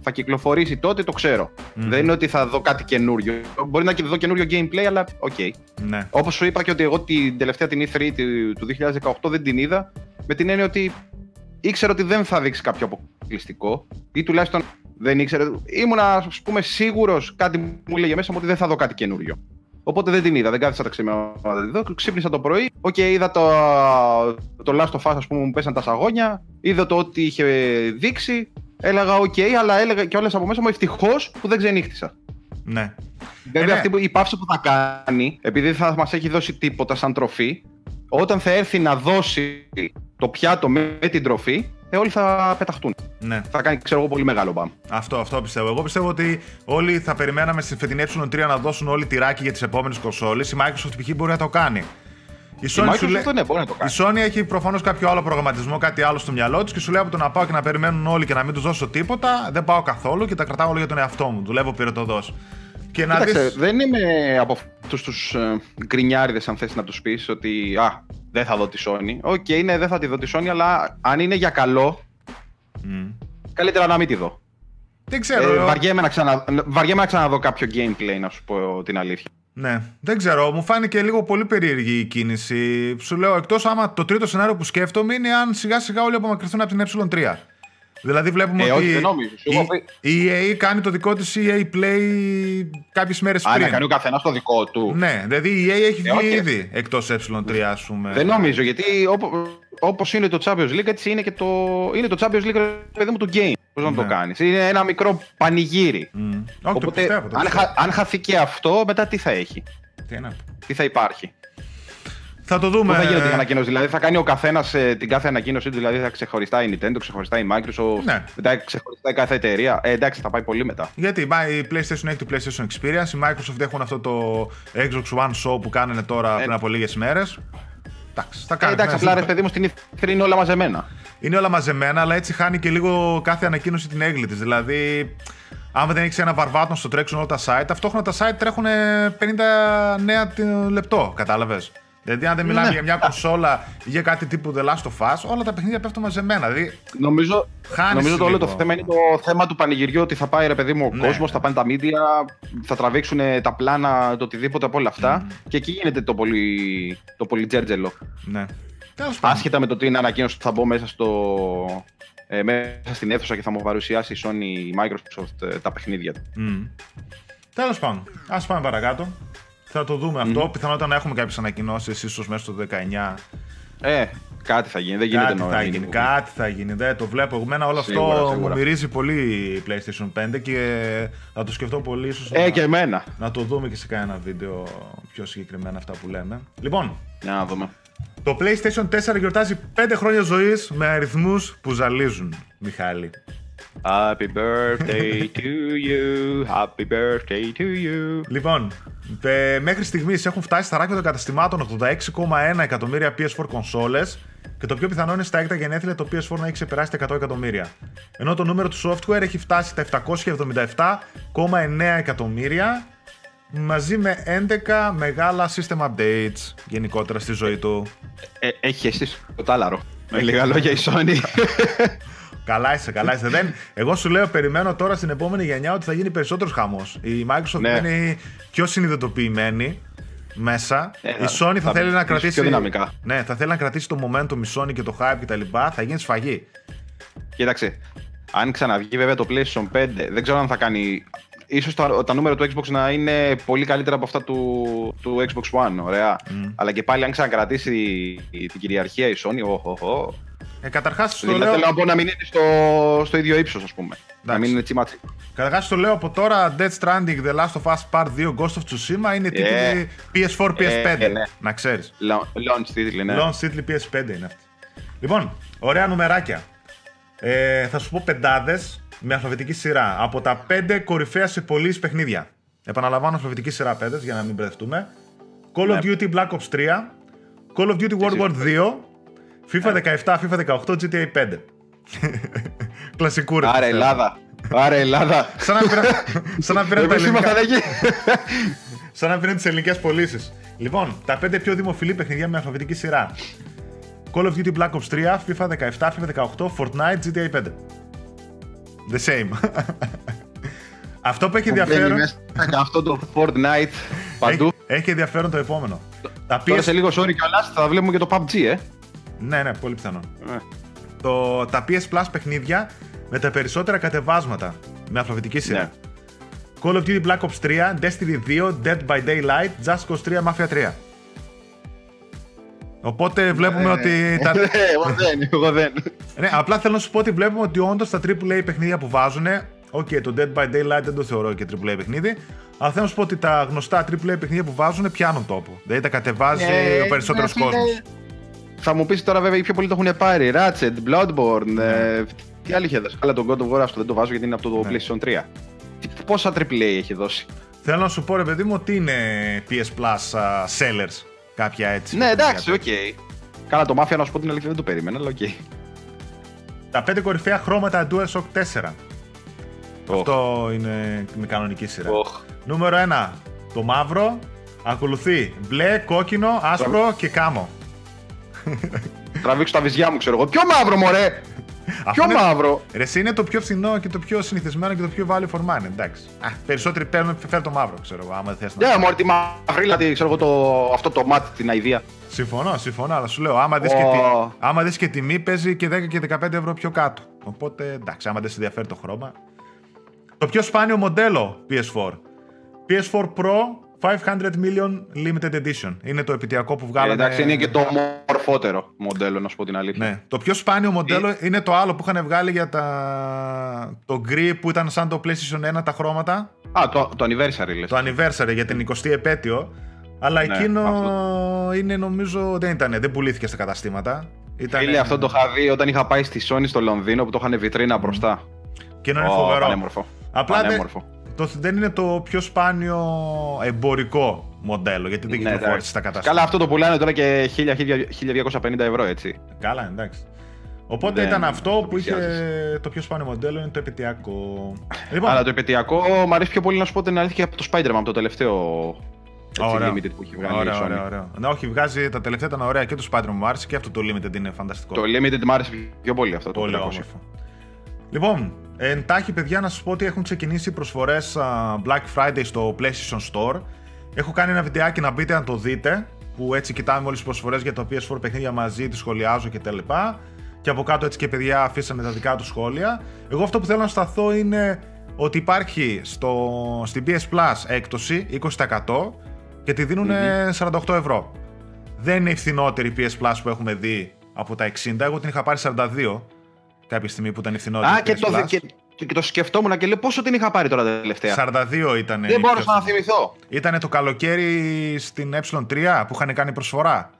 θα κυκλοφορήσει τότε, το ξέρω. Δεν είναι ότι θα δω κάτι καινούριο. Μπορεί να δω καινούριο gameplay, αλλά OK. Okay. Ναι. Όπως σου είπα και ότι εγώ την τελευταία την E3 του 2018 δεν την είδα, με την έννοια ότι ήξερα ότι δεν θα δείξει κάποιο αποκλειστικό ή τουλάχιστον Δεν ήξερε. Ήμουν, ας πούμε, σίγουρος κάτι μου λέγε μέσα μου ότι δεν θα δω κάτι καινούριο. Οπότε δεν την είδα, δεν κάθισα τα ξημερώματα να τη δω. Ξύπνησα το πρωί. OK, okay, είδα το, το Last of Us, ας πούμε, μου πέσαν τα σαγόνια. Είδα το ότι είχε δείξει. Έλεγα OK, okay, αλλά έλεγα και όλες από μέσα μου ευτυχώς που δεν ξενύχτησα. Ναι. Βέβαια, ε, ναι. αυτή η παύση που θα κάνει, επειδή δεν θα μας έχει δώσει τίποτα σαν τροφή, όταν θα έρθει να δώσει το πιάτο με την τροφή, ε, όλοι θα πεταχτούν. Ναι. Θα κάνει, ξέρω εγώ, πολύ μεγάλο μπαμ. Αυτό, αυτό πιστεύω. Εγώ πιστεύω ότι όλοι θα περιμέναμε στην φετινή ε3 να δώσουν όλοι τυράκι για τις επόμενες κονσόλες. Η Microsoft π.χ. μπορεί να το κάνει. Η Sony, η, Microsoft, ναι, μπορεί να το κάνει. η Sony έχει προφανώς κάποιο άλλο προγραμματισμό, κάτι άλλο στο μυαλό της και σου λέει από το να πάω και να περιμένουν όλοι και να μην τους δώσω τίποτα, δεν πάω καθόλου και τα κρατάω όλο για τον εαυτό μου. Δουλεύω πυρετοδός. Και να Κοίταξε, δεις... δεν είμαι από αυτούς τους ε, γκρινιάριδες, αν θες να τους πεις ότι Α, δεν θα δω τη Sony. OK, okay, ναι, δεν θα τη δω τη Sony, αλλά αν είναι για καλό, mm. καλύτερα να μην τη δω. Δεν ξέρω. Ε, βαριέμαι, να ξανα... βαριέμαι να ξαναδώ κάποιο gameplay, να σου πω την αλήθεια. Ναι, δεν ξέρω. Μου φάνηκε λίγο πολύ περίεργη η κίνηση. Σου λέω, εκτός άμα το τρίτο σενάριο που σκέφτομαι είναι αν σιγά σιγά όλοι απομακρυνθούν από την E3. Δηλαδή βλέπουμε ε, ότι όχι, δεν νόμιζω. η, EA κάνει το δικό της EA Play κάποιες μέρες πριν. Α, να κάνει ο καθένας το δικό του. Ναι, δηλαδή η EA έχει ε, βγει ήδη εκτός ε3 ας πούμε. Δεν νομίζω, γιατί όπως είναι το Champions League έτσι είναι και το, είναι το Champions League παιδί μου του game. Πώς να το ναι. κάνεις. Είναι ένα μικρό πανηγύρι. Mm. Όχι, Οπότε, το πιστεύω, το πιστεύω. Αν, αν χαθεί και αυτό, μετά τι θα έχει; Τι, τι θα υπάρχει; Θα το δούμε. Πώ θα γίνεται η ανακοίνωση, δηλαδή θα κάνει ο καθένας ε, την κάθε ανακοίνωση του, δηλαδή θα ξεχωριστά η Nintendo, ξεχωριστά η Microsoft, ναι. μετά ξεχωριστά η κάθε εταιρεία. Ε, εντάξει, θα πάει πολύ μετά. Γιατί η PlayStation έχει το PlayStation Experience, η Microsoft έχουν αυτό το Xbox One Show που κάνανε τώρα ε, πριν από λίγες μέρες. Εντάξει, θα κάνει. Ε, εντάξει, απλά ρε παιδί μου στην ηθρή είναι όλα μαζεμένα. Είναι όλα μαζεμένα, αλλά έτσι χάνει και λίγο κάθε ανακοίνωση την έγκλη της. Δηλαδή, αν δεν έχει ένα βαρβάτο στο τρέξουν όλα τα site, ταυτόχρονα τα site τρέχουν 50 νέα λεπτό, κατάλαβες; Δηλαδή, αν δεν μιλάμε ναι. για μια κονσόλα ή για κάτι τύπου The Last of Us, όλα τα παιχνίδια πέφτουν μαζεμένα. Δηλαδή, νομίζω νομίζω το όλο το θέμα είναι το θέμα του πανηγυριού ότι θα πάει ρε παιδί μου ο ναι, κόσμος, ναι. θα πάνε τα media, θα τραβήξουν τα πλάνα, το οτιδήποτε από όλα αυτά. Mm. Και εκεί γίνεται το πολύ, το πολύ τζέρτζελο. Ναι. Άσχετα με το τι είναι ανακοίνωση που θα μπω μέσα, στο, ε, μέσα στην αίθουσα και θα μου παρουσιάσει η Sony η Microsoft ε, τα παιχνίδια του. Mm. Τέλος πάντων, ας πάμε παρακάτω. Θα το δούμε αυτό. Πιθανότατα να έχουμε κάποιες ανακοινώσεις ίσως μέσα στο 19. Ε, κάτι θα γίνει. Δεν γίνεται κάτι θα γίνει, κάτι θα γίνει. Δεν το βλέπω. Εμένα όλο αυτό μου μυρίζει πολύ PlayStation 5 και θα το σκεφτώ πολύ. Ίσως ε, να, και εμένα. Να το δούμε και σε κανένα βίντεο πιο συγκεκριμένα αυτά που λέμε. Λοιπόν. Για να δούμε. Το PlayStation 4 γιορτάζει 5 χρόνια ζωής με αριθμούς που ζαλίζουν, Μιχάλη. Happy birthday to you, happy birthday to you. Λοιπόν, μέχρι στιγμής έχουν φτάσει στα ράκια των καταστημάτων 86,1 εκατομμύρια PS4 κονσόλες και το πιο πιθανό είναι στα έκτα γενέθλια το PS4 να έχει ξεπεράσει τα 100 εκατομμύρια. Ενώ το νούμερο του software έχει φτάσει τα 777,9 εκατομμύρια μαζί με 11 μεγάλα system updates γενικότερα στη ζωή του. Ε, έχεις αισθήσει το τάλαρο. Με λίγα λόγια η Sony. Καλά είσαι, καλά είσαι. Δεν... Εγώ σου λέω, περιμένω τώρα στην επόμενη γενιά ότι θα γίνει περισσότερος χαμός. Η Microsoft ναι. είναι πιο συνειδητοποιημένη μέσα. Ε, η Sony θα, θα θέλει να κρατήσει. Πιο δυναμικά. Ναι, θα θέλει να κρατήσει το momentum η Sony και το hype κτλ. Θα γίνει σφαγή. Κοίταξε. Αν ξαναβγεί βέβαια το PlayStation 5, δεν ξέρω αν θα κάνει. Ίσως τα, τα νούμερα του Xbox να είναι πολύ καλύτερα από αυτά του, του Xbox One, ωραία. Mm. Αλλά και πάλι αν ξανακρατήσει την κυριαρχία η Sony, oh, oh, oh, ε, Καταρχάς το δηλαδή, λέω. Θέλω να πω να μην είναι στο, στο ίδιο ύψος, ας πούμε. Εντάξει. Να μην είναι τσιμάτσι. Καταρχάς το λέω από τώρα. Dead Stranding, The Last of Us Part 2, Ghost of Tsushima είναι τίτλοι PS4, PS5. Ε, ναι. Να ξέρεις. Launch τίτλοι, ναι. Launch τίτλοι PS5 είναι αυτή. Λοιπόν, ωραία νομεράκια. Ε, θα σου πω πεντάδες με αλφαβητική σειρά. Από τα πέντε κορυφαία σε πωλήσει παιχνίδια. Επαναλαμβάνω αλφαβητική σειρά πέντε για να μην μπερδευτούμε. Call of ναι. Duty Black Ops 3. Call of Duty World War 2. FIFA 17, FIFA 18, GTA 5. Κλασικούρες. Άρα Ελλάδα. Άρα Ελλάδα. Σαν να πήραν, σαν να πήραν τα ελληνικά. σαν να πήραν τις ελληνικές πωλήσεις. Λοιπόν, τα 5 πιο δημοφιλή παιχνιδιά με αλφαβητική σειρά. Call of Duty Black Ops 3, FIFA 17, FIFA 18, Fortnite, GTA 5. The same. Αυτό που έχει ενδιαφέρον. Αυτό το Fortnite παντού. Έχει, έχει ενδιαφέρον το επόμενο. Τα PS... Τώρα σε λίγο sorry κιόλα θα βλέπουμε και το PUBG, ε. Ναι, ναι, πολύ πιθανό. Ναι. Το, τα PS Plus παιχνίδια με τα περισσότερα κατεβάσματα. με αλφαβητική σειρά. Ναι. Call of Duty Black Ops 3, Destiny 2, Dead by Daylight, Just Cause 3, Mafia 3. Οπότε βλέπουμε ότι. τα... Ναι, εγώ δεν, εγώ δεν. ναι, απλά θέλω να σου πω ότι βλέπουμε ότι όντως τα AAA παιχνίδια που βάζουν. Οκ, το Dead by Daylight δεν το θεωρώ και AAA παιχνίδι. Αλλά θέλω να σου πω ότι τα γνωστά AAA παιχνίδια που βάζουν πιάνουν τόπο. Δηλαδή τα κατεβάζει Ε, ο περισσότερος ναι, φίλε, κόσμο. Θα μου πεις τώρα βέβαια οι πιο πολλοί το έχουν πάρει. Ratchet, Bloodborne. ε, τι άλλο είχε δώσει. Αλλά τον God of War αυτό δεν το βάζω γιατί είναι από το Ναι. PlayStation 3. Τι- Πόσα AAA έχει δώσει; Θέλω να σου πω, ρε παιδί μου, ότι είναι PS Plus α, sellers. Κάποια έτσι. Ναι, εντάξει, παιχνίδια. οκ. Καλά, το Mafia να σου πω την αλήθεια δεν το περίμενα, αλλά οκ. Τα πέντε κορυφαία χρώματα DualShock 4. Οχ. Αυτό είναι με κανονική σειρά. Οχ. Νούμερο 1. Το μαύρο. Ακολουθεί μπλε, κόκκινο, άσπρο και κάμο. Τραβήξω τα βυζιά μου, ξέρω εγώ. Ποιο μαύρο, μωρέ! Ποιο είναι- μαύρο! Ρε, εσύ είναι το πιο φθηνό και το πιο συνηθισμένο και το πιο value for money. Εντάξει. Α, περισσότεροι παίρνουν φέρ το μαύρο, ξέρω εγώ, άμα δεν θες να. Ναι, μωρέ, τη μαύρη, δηλαδή, ξέρω εγώ, το, αυτό το μάτι, την αηδία. Συμφωνώ, συμφωνώ, αλλά σου λέω, άμα δεις, και, Ω. τη... άμα δεις και τιμή, παίζει και 10 και 15 ευρώ πιο κάτω. Οπότε, εντάξει, άμα δεν σε ενδιαφέρει το χρώμα. Το πιο σπάνιο μοντέλο PS4. PS4 Pro 500 million limited edition. Είναι το επιτυακό που Ε, βγάλανε. εντάξει, είναι και το μορφότερο μοντέλο, να σου πω την αλήθεια. Ναι. Το πιο σπάνιο μοντέλο είναι το άλλο που είχαν βγάλει για τα... το γκρι που ήταν σαν το PlayStation 1 τα χρώματα. Α, το, το anniversary λες. Το anniversary για την 20η επέτειο. Αλλά Ναι, εκείνο αυτό. είναι νομίζω δεν ήταν, δεν πουλήθηκε στα καταστήματα. Ήταν... Φίλε, αυτό το είχα δει όταν είχα πάει στη Sony στο Λονδίνο που το είχαν βιτρίνα μπροστά. Και είναι Ω, φοβερό. Πανέμορφο. Απλά δεν, Πανέμορφο. Το, δεν είναι το πιο σπάνιο εμπορικό μοντέλο γιατί δεν Ναι, κυκλοφόρησε εντάξει. στα καταστήματα. Καλά, αυτό το πουλάνε τώρα και 1000-1250 ευρώ, έτσι. Καλά, εντάξει. Οπότε Δεν ήταν αυτό το που είχε πλησιάζεις. το πιο σπάνιο μοντέλο, είναι το επαιτειακό. Λοιπόν, Αλλά το επαιτειακό μου αρέσει πιο πολύ να σου πω την αλήθεια και από το Spider-Man, το τελευταίο έτσι, Ωραίο. limited που έχει βγάλει Ωραίο, η Sony. ωραίο, ωραίο. Ναι, όχι, βγάζει τα τελευταία ήταν ωραία και το Spider-Man μου άρεσε και αυτό το Limited είναι φανταστικό. Το limited μου άρεσε πιο πολύ αυτό. Το Πολύ 300. όμορφο. Λοιπόν, εντάχει παιδιά να σας πω ότι έχουν ξεκινήσει προσφορές α, Black Friday στο PlayStation Store. Έχω κάνει ένα βιντεάκι να μπείτε να το δείτε, που έτσι κοιτάμε όλες τις προσφορές για τα PS4 παιχνίδια μαζί, τις σχολιάζω και τα λοιπά. Και από κάτω έτσι και παιδιά αφήσανε τα δικά τους σχόλια. Εγώ αυτό που θέλω να σταθώ είναι ότι υπάρχει στο, στην PS Plus έκπτωση 20% και τη δινουν 48 ευρώ. Δεν είναι η φθηνότερη PS Plus που έχουμε δει από τα 60. Εγώ την είχα πάρει 42 κάποια στιγμή που ήταν η φθηνότερη. Α, και PS το, Plus. και, και το σκεφτόμουν και λέω πόσο την είχα πάρει τώρα τελευταία; 42 ήταν. Δεν μπορούσα να θυμηθώ. Ήταν το καλοκαίρι στην Ε3 που είχαν κάνει προσφορά.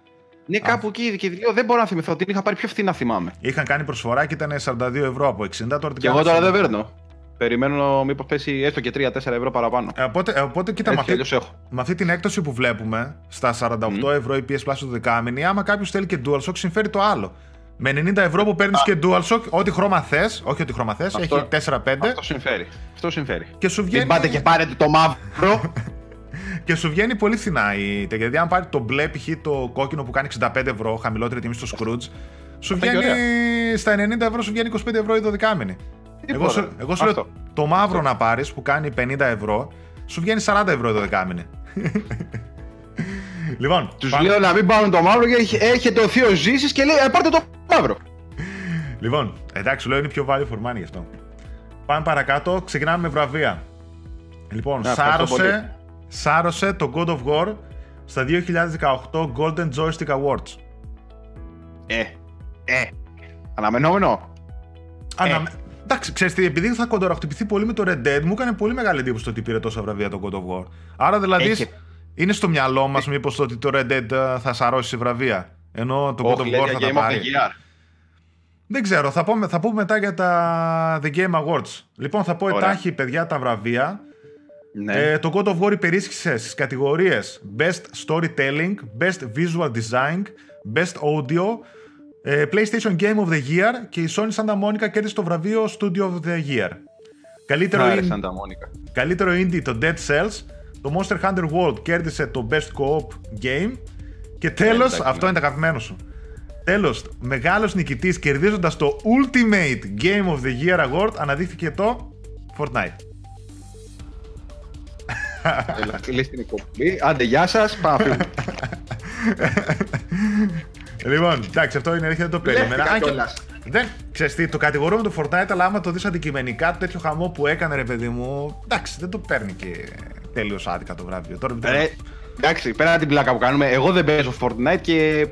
Ναι, κάπου εκεί και λέω δεν μπορώ να θυμηθώ. Την είχα πάρει πιο φθηνά, θυμάμαι. Είχαν κάνει προσφορά και ήταν 42 ευρώ από 60. Τώρα την Και εγώ κάνανε τώρα δεν 40. παίρνω. Περιμένω μήπως πέσει έστω και 3-4 ευρώ παραπάνω. Ε, Οπότε, ε, οπότε κοίτα, με Έτσι αυτή, αλλιώς έχω. με αυτή την έκπτωση που βλέπουμε στα 48 ευρώ η PS Plus του δεκάμινη, άμα κάποιος θέλει και DualShock, συμφέρει το άλλο. Με 90 ευρώ που παίρνεις και DualShock, ό,τι χρώμα θες, όχι ό,τι χρώμα θες, έχει 4-5 Αυτό συμφέρει. Αυτό συμφέρει. και σου βγαίνει. Μην πάτε και πάρετε το μαύρο. Και σου βγαίνει πολύ φθηνά η τέτοια. Δηλαδή, αν πάρει το μπλε π.χ. το κόκκινο που κάνει 65 ευρώ, χαμηλότερη τιμή στο Scrooge, σου Αυτά και βγαίνει στα 90 ευρώ, σου βγαίνει 25 ευρώ η δωδεκάμενη. Εγώ σου, Τίποτα. εγώ σου λέω Αυτό. το μαύρο να πάρεις που κάνει 50 ευρώ, σου βγαίνει 40 ευρώ η δωδεκάμενη. λοιπόν, Τους πάμε- λέω να μην πάρουν το μαύρο και έχει- έχετε ο θείο ζήσεις και λέει «Ε, πάρτε το μαύρο. λοιπόν, εντάξει, σου λέω είναι πιο value for money γι' αυτό. Πάμε παρακάτω, ξεκινάμε με βραβεία. Λοιπόν, Ναι, ευχαριστώ σάρωσε, σάρωσε το God of War στα 2018 Golden Joystick Awards. Ε, ε. Αναμενόμενο. Ανα... Ε. Εντάξει, ξέρεις τι, επειδή θα κοντοραχτυπηθεί πολύ με το Red Dead, μου έκανε πολύ μεγάλη εντύπωση το ότι πήρε τόσα βραβεία το God of War. Άρα δηλαδή Έχει- είναι στο μυαλό μας μήπως το ότι το Red Dead ε, θα σαρώσει σε βραβεία. Ενώ το God Όχι, of λέει War για θα τα Game of the πάρει. Year. Δεν ξέρω, θα πούμε, θα πούμε μετά για τα The Game Awards. Λοιπόν, θα πω Ωραία. ετάχει, παιδιά, τα βραβεία. Ναι. Ε, το God of War υπερίσχυσε στις κατηγορίες Best Storytelling, Best Visual Design, Best Audio, ε, PlayStation Game of the Year και η Sony Santa Monica κέρδισε το βραβείο Studio of the Year. Καλύτερο, Άρε, in- Σάντα Μόνικα. καλύτερο indie το Dead Cells, το Monster Hunter World κέρδισε το Best Co-op Game και τέλος, εντάξει, αυτό ναι. είναι το αγαπημένο σου, τέλος, μεγάλος νικητής κερδίζοντας το Ultimate Game of the Year Award αναδείχθηκε το Fortnite. Έλα, κλείς την εκπομπή. Άντε, γεια σας. Πάμε να φύγουμε. Λοιπόν, εντάξει, αυτό είναι αλήθεια, δεν το περίμενα. Μπλέχτηκα Αν και, κιόλας. Δεν ξέρεις τι, το κατηγορούμε το Fortnite, αλλά άμα το δεις αντικειμενικά, το τέτοιο χαμό που έκανε ρε παιδί μου, εντάξει, δεν το παίρνει και τέλειω άδικα το βραβείο. Τώρα, ε, εντάξει, πέρα από την πλάκα που κάνουμε, εγώ δεν παίζω Fortnite και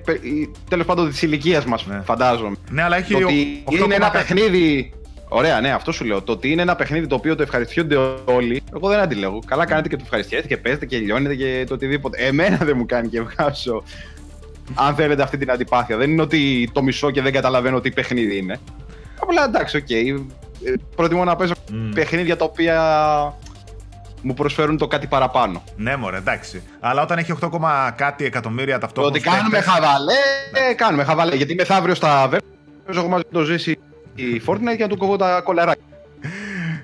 τέλος πάντων της ηλικίας μας, ναι. φαντάζομαι. Ναι, αλλά έχει. Το ότι είναι ένα παιχνίδι Ωραία, ναι, αυτό σου λέω. Το ότι είναι ένα παιχνίδι το οποίο το ευχαριστούνται όλοι, εγώ δεν αντιλέγω. Καλά κάνετε και το ευχαριστιέστε και παίζετε και λιώνετε και το οτιδήποτε. Εμένα δεν μου κάνει και βγάζω. Αν θέλετε αυτή την αντιπάθεια. Δεν είναι ότι το μισώ και δεν καταλαβαίνω τι παιχνίδι είναι. Απλά εντάξει, OK. Okay. Προτιμώ να παίζω mm. παιχνίδια τα οποία μου προσφέρουν το κάτι παραπάνω. Ναι, μωρέ, εντάξει. Αλλά όταν έχει 8, κάτι εκατομμύρια ταυτόχρονα. Ότι κάνουμε χαβαλέ, ναι. κάνουμε χαβαλέ. Γιατί μεθαύριο στα βέβαια, έχω μαζί το ζήσει η Fortnite για να του κόβω τα κολαράκια.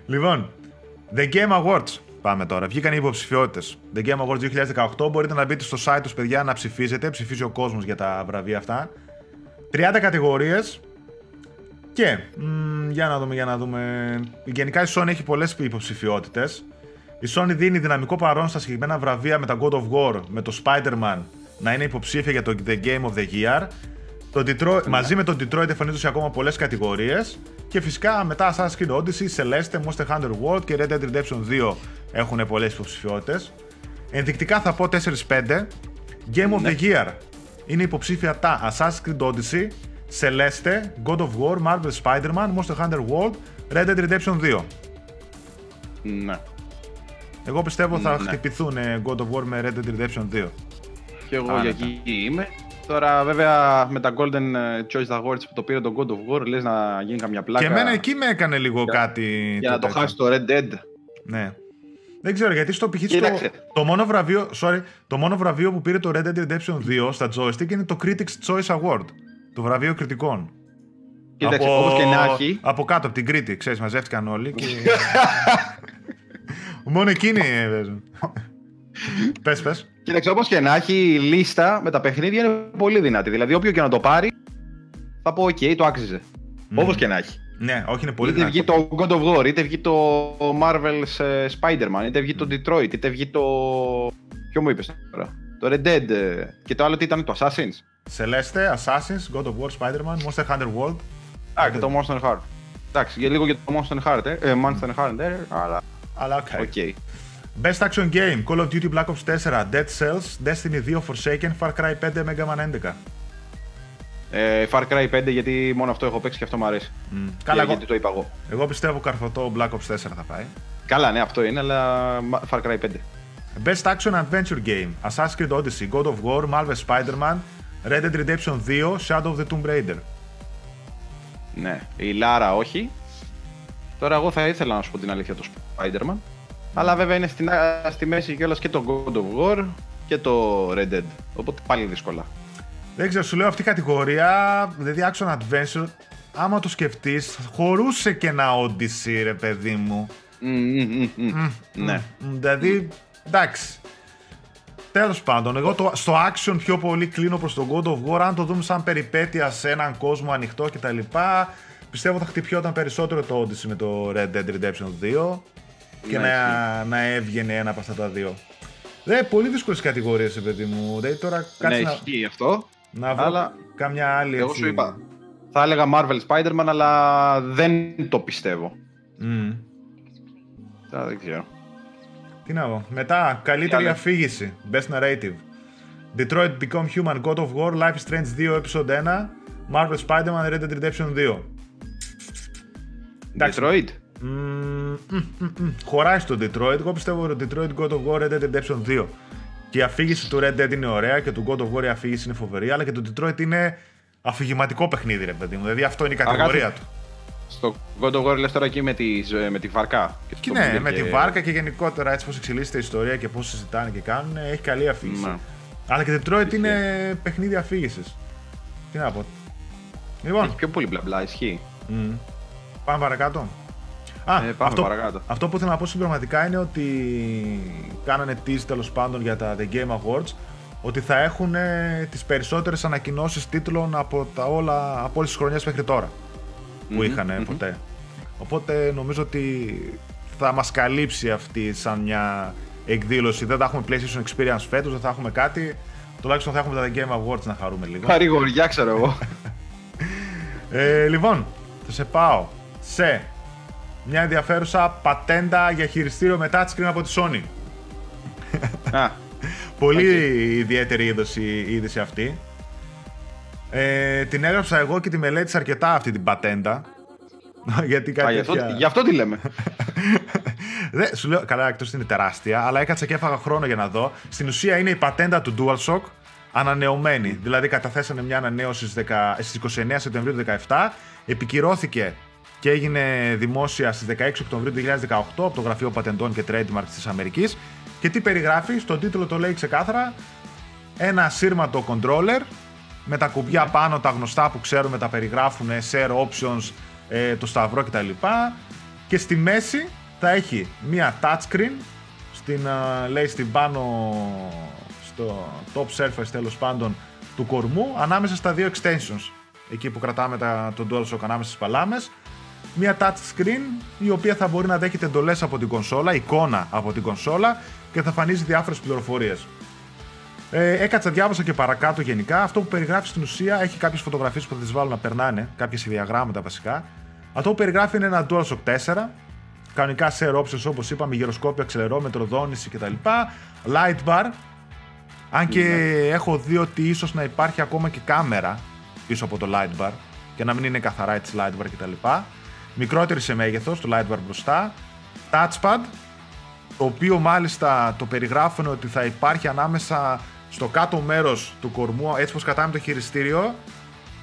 Λοιπόν, The Game Awards. Πάμε τώρα. Βγήκαν οι υποψηφιότητες. The Game Awards 2018. Μπορείτε να μπείτε στο site τους, παιδιά, να ψηφίζετε. Ψηφίζει ο κόσμος για τα βραβεία αυτά. 30 κατηγορίες. Και μ, για να δούμε, για να δούμε. Γενικά η Sony έχει πολλές υποψηφιότητες. Η Sony δίνει δυναμικό παρόν στα συγκεκριμένα βραβεία με τα God of War, με το Spider-Man να είναι υποψήφια για το The Game of the Year το Detroit, ναι. Μαζί με τον Detroit εμφανίζονται σε ακόμα πολλέ κατηγορίε. Και φυσικά μετά Assassin's Creed Odyssey, Celeste, Monster Hunter World και Red Dead Redemption 2 έχουν πολλέ υποψηφιότητε. Ενδεικτικά θα πω 4-5. Game of the ναι. Year είναι υποψήφια τα Assassin's Creed Odyssey, Celeste, God of War, Marvel Spider-Man, Monster Hunter World, Red Dead Redemption 2. Ναι. Εγώ πιστεύω θα ναι. χτυπηθούν God of War με Red Dead Redemption 2. Και εγώ για εκεί είμαι. Τώρα, βέβαια, με τα Golden ε, Choice Awards που το πήρε το God of War, λες να γίνει καμιά πλάκα. Και εμένα εκεί με έκανε λίγο κάτι. Για να το χάσει το Red Dead. Ναι. Δεν ξέρω γιατί στο π.χ. Το, το, μόνο βραβείο, sorry, το μόνο βραβείο που πήρε το Red Dead Redemption 2 στα joystick είναι το Critics Choice Award. Το βραβείο κριτικών. Κοίταξε, από... όπως και να έχει. Από κάτω, από την Κρήτη, ξέρεις, μαζεύτηκαν όλοι. Και... μόνο εκείνοι πες, πες. Κοίταξε, όπως και να έχει, η λίστα με τα παιχνίδια είναι πολύ δυνατή. Δηλαδή, όποιο και να το πάρει, θα πω: OK, το άξιζε. Mm. Όπως και να έχει. Ναι, όχι, είναι πολύ είτε δυνατή. Είτε βγει το God of War, είτε βγει το Marvel's ε, Spider-Man, είτε βγει το Detroit, είτε βγει το. Ποιο μου είπες τώρα; Το Red Dead ε, και το άλλο τι ήταν, το Assassin's. Celeste, Assassin's, God of War, Spider-Man, Monster Hunter World. Α, και το Monster Hunter. Εντάξει, για λίγο για το Monster Hunter, ε, Monster Hunter, αλλά. Αλλά οκ. Okay. okay. Best Action Game, Call of Duty Black Ops 4, Dead Cells, Destiny 2 Forsaken, Far Cry 5, Mega Man 11. Ε, Far Cry 5 γιατί μόνο αυτό έχω παίξει και αυτό μου αρέσει. Mm. Καλά, γιατί το είπα εγώ. Εγώ πιστεύω καρφωτό Black Ops 4 θα πάει. Καλά, ναι, αυτό είναι, αλλά Far Cry 5. Best Action Adventure Game, Assassin's Creed Odyssey, God of War, Marvel Spider-Man, Red Dead Redemption 2, Shadow of the Tomb Raider. Ναι, η Λάρα όχι. Τώρα εγώ θα ήθελα να σου πω την αλήθεια το Spider-Man. Αλλά βέβαια είναι στη, στη μέση κιόλας και το God of War και το Red Dead. Οπότε πάλι δύσκολα. Δεν ξέρω, σου λέω αυτή η κατηγορία, δηλαδή Action Adventure, άμα το σκεφτείς, χωρούσε και ένα Odyssey, ρε παιδί μου. ναι. Δηλαδή, εντάξει. Τέλος πάντων, εγώ το, στο action πιο πολύ κλείνω προς τον God of War. Αν το δούμε σαν περιπέτεια σε έναν κόσμο ανοιχτό κτλ. Πιστεύω θα χτυπιόταν περισσότερο το Odyssey με το Red Dead Redemption 2 και ναι, να, να έβγαινε ένα από αυτά τα δύο. Δεν πολύ δύσκολες κατηγορίες, παιδί μου. Δηλαδή τώρα ναι, να... ισχύει αυτό. Να βρω αλλά... κάμια άλλη. Εγώ σου είπα. Θα έλεγα Marvel Spider-Man, αλλά δεν το πιστεύω. Mm. Τώρα δεν ξέρω. Τι να πω. Μετά, καλύτερη αφήγηση. Best Narrative. Detroit Become Human, God of War, Life is Strange 2, Episode 1, Marvel Spider-Man, Red Dead Redemption 2. Detroit. Χωράει στο Detroit. Εγώ πιστεύω ότι το Detroit God of War Red Dead Redemption 2. Και η αφήγηση του Red Dead είναι ωραία και του God of War η αφήγηση είναι φοβερή, αλλά και το Detroit είναι αφηγηματικό παιχνίδι, ρε παιδί μου. Δηλαδή αυτό είναι η κατηγορία του. Στο God of War λες τώρα εκεί με τη, με τη βάρκα. Και ναι, με τη βάρκα και γενικότερα έτσι πώς εξελίσσεται η ιστορία και πώς συζητάνε και κάνουν, έχει καλή αφήγηση. Ναι. Αλλά και Detroit είναι παιχνίδι αφήγησης. Τι να πω. Λοιπόν. Έχει πιο πολύ μπλα μπλα, ισχύει. Mm. Πάμε παρακάτω. Α, ε, αυτό, παρακάτω. αυτό που ήθελα να πω συμπληρωματικά είναι ότι κάνανε tease τέλος πάντων για τα The Game Awards ότι θα έχουν ε, τις περισσότερες ανακοινώσεις τίτλων από, τα όλα, από όλες τις χρονιές μέχρι τώρα που είχαν ποτέ. Οπότε νομίζω ότι θα μας καλύψει αυτή σαν μια εκδήλωση. Δεν θα έχουμε PlayStation Experience φέτος, δεν θα έχουμε κάτι. Τουλάχιστον θα έχουμε τα The Game Awards να χαρούμε λίγο. Παρηγοριά ξέρω εγώ. Ε, λοιπόν, θα σε πάω σε μια ενδιαφέρουσα πατέντα για χειριστήριο με touchscreen από τη Sony. Α, Πολύ ιδιαίτερη είδωση, η είδηση αυτή. Ε, την έγραψα εγώ και τη μελέτησα αρκετά αυτή την πατέντα. Γιατί α, κάτι γι, αυτό, τέτοια- γι' αυτό τη λέμε. Δεν, σου λέω, καλά, εκτός είναι τεράστια, αλλά έκατσα και έφαγα χρόνο για να δω. Στην ουσία είναι η πατέντα του DualShock ανανεωμένη. Δηλαδή, καταθέσανε μια ανανέωση στις 10 στις 29 Σεπτεμβρίου του 2017, επικυρώθηκε και έγινε δημόσια στις 16 Οκτωβρίου του 2018 από το Γραφείο Πατεντών και Trademark της Αμερικής. Και τι περιγράφει, στον τίτλο το λέει ξεκάθαρα, ένα ασύρματο controller με τα κουμπιά πάνω, τα γνωστά που ξέρουμε, τα περιγράφουν, share options, ε, το σταυρό κτλ. Και στη μέση θα έχει μία touchscreen, στην, α, λέει στην πάνω, στο top surface τέλος πάντων του κορμού, ανάμεσα στα δύο extensions. Εκεί που κρατάμε τα, τον DualShock ανάμεσα στις παλάμες. Μία touch screen η οποία θα μπορεί να δέχεται εντολές από την κονσόλα, εικόνα από την κονσόλα και θα φανίζει διάφορες πληροφορίες. Ε, έκατσα, διάβασα και παρακάτω γενικά. Αυτό που περιγράφει στην ουσία έχει κάποιες φωτογραφίες που θα τις βάλω να περνάνε, κάποια διαγράμματα βασικά. Αυτό που περιγράφει είναι ένα DualShock 4. Κανονικά share options όπως είπαμε, γυροσκόπιο, αξελερόμετρο, δόνηση κτλ. Light bar. Αν και έχω δει ότι ίσως να υπάρχει ακόμα και κάμερα πίσω από το light bar και να μην είναι καθαρά έτσι light bar κτλ. Μικρότερη σε μέγεθος, το light bar μπροστά. Touchpad, το οποίο μάλιστα το περιγράφουν ότι θα υπάρχει ανάμεσα στο κάτω μέρος του κορμού, έτσι πως κατάμε το χειριστήριο,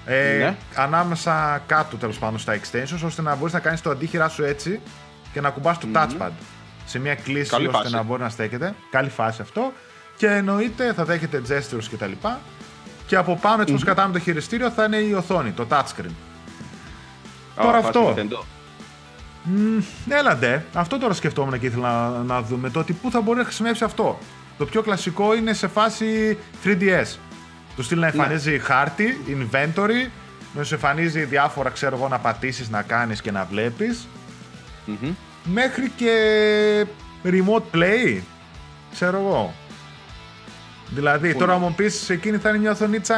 ε, Ναι. ανάμεσα κάτω τέλος πάντων στα extensions, ώστε να μπορείς να κάνεις το αντίχειρά σου έτσι και να κουμπάς το touchpad σε μια κλίση Καλή ώστε φάση. να μπορεί να στέκεται. Καλή φάση αυτό. Και εννοείται θα δέχεται gestures κτλ. Και από πάνω, έτσι πως κατάμε το χειριστήριο, θα είναι η οθόνη, το touchscreen. Τώρα Α, φάση αυτό. Nintendo. Έλαντε, αυτό τώρα σκεφτόμουν και ήθελα να, να δούμε. Το ότι πού θα μπορεί να χρησιμεύσει αυτό. Το πιο κλασικό είναι σε φάση 3DS. Το στυλ να εμφανίζει χάρτη, inventory, να σου εμφανίζει διάφορα, ξέρω εγώ, να πατήσεις, να κάνεις και να βλέπεις. Μμμ. Μέχρι και remote play, ξέρω εγώ. Δηλαδή, Πού τώρα είναι; μου πεις, εκείνη θα είναι μια οθονίτσα,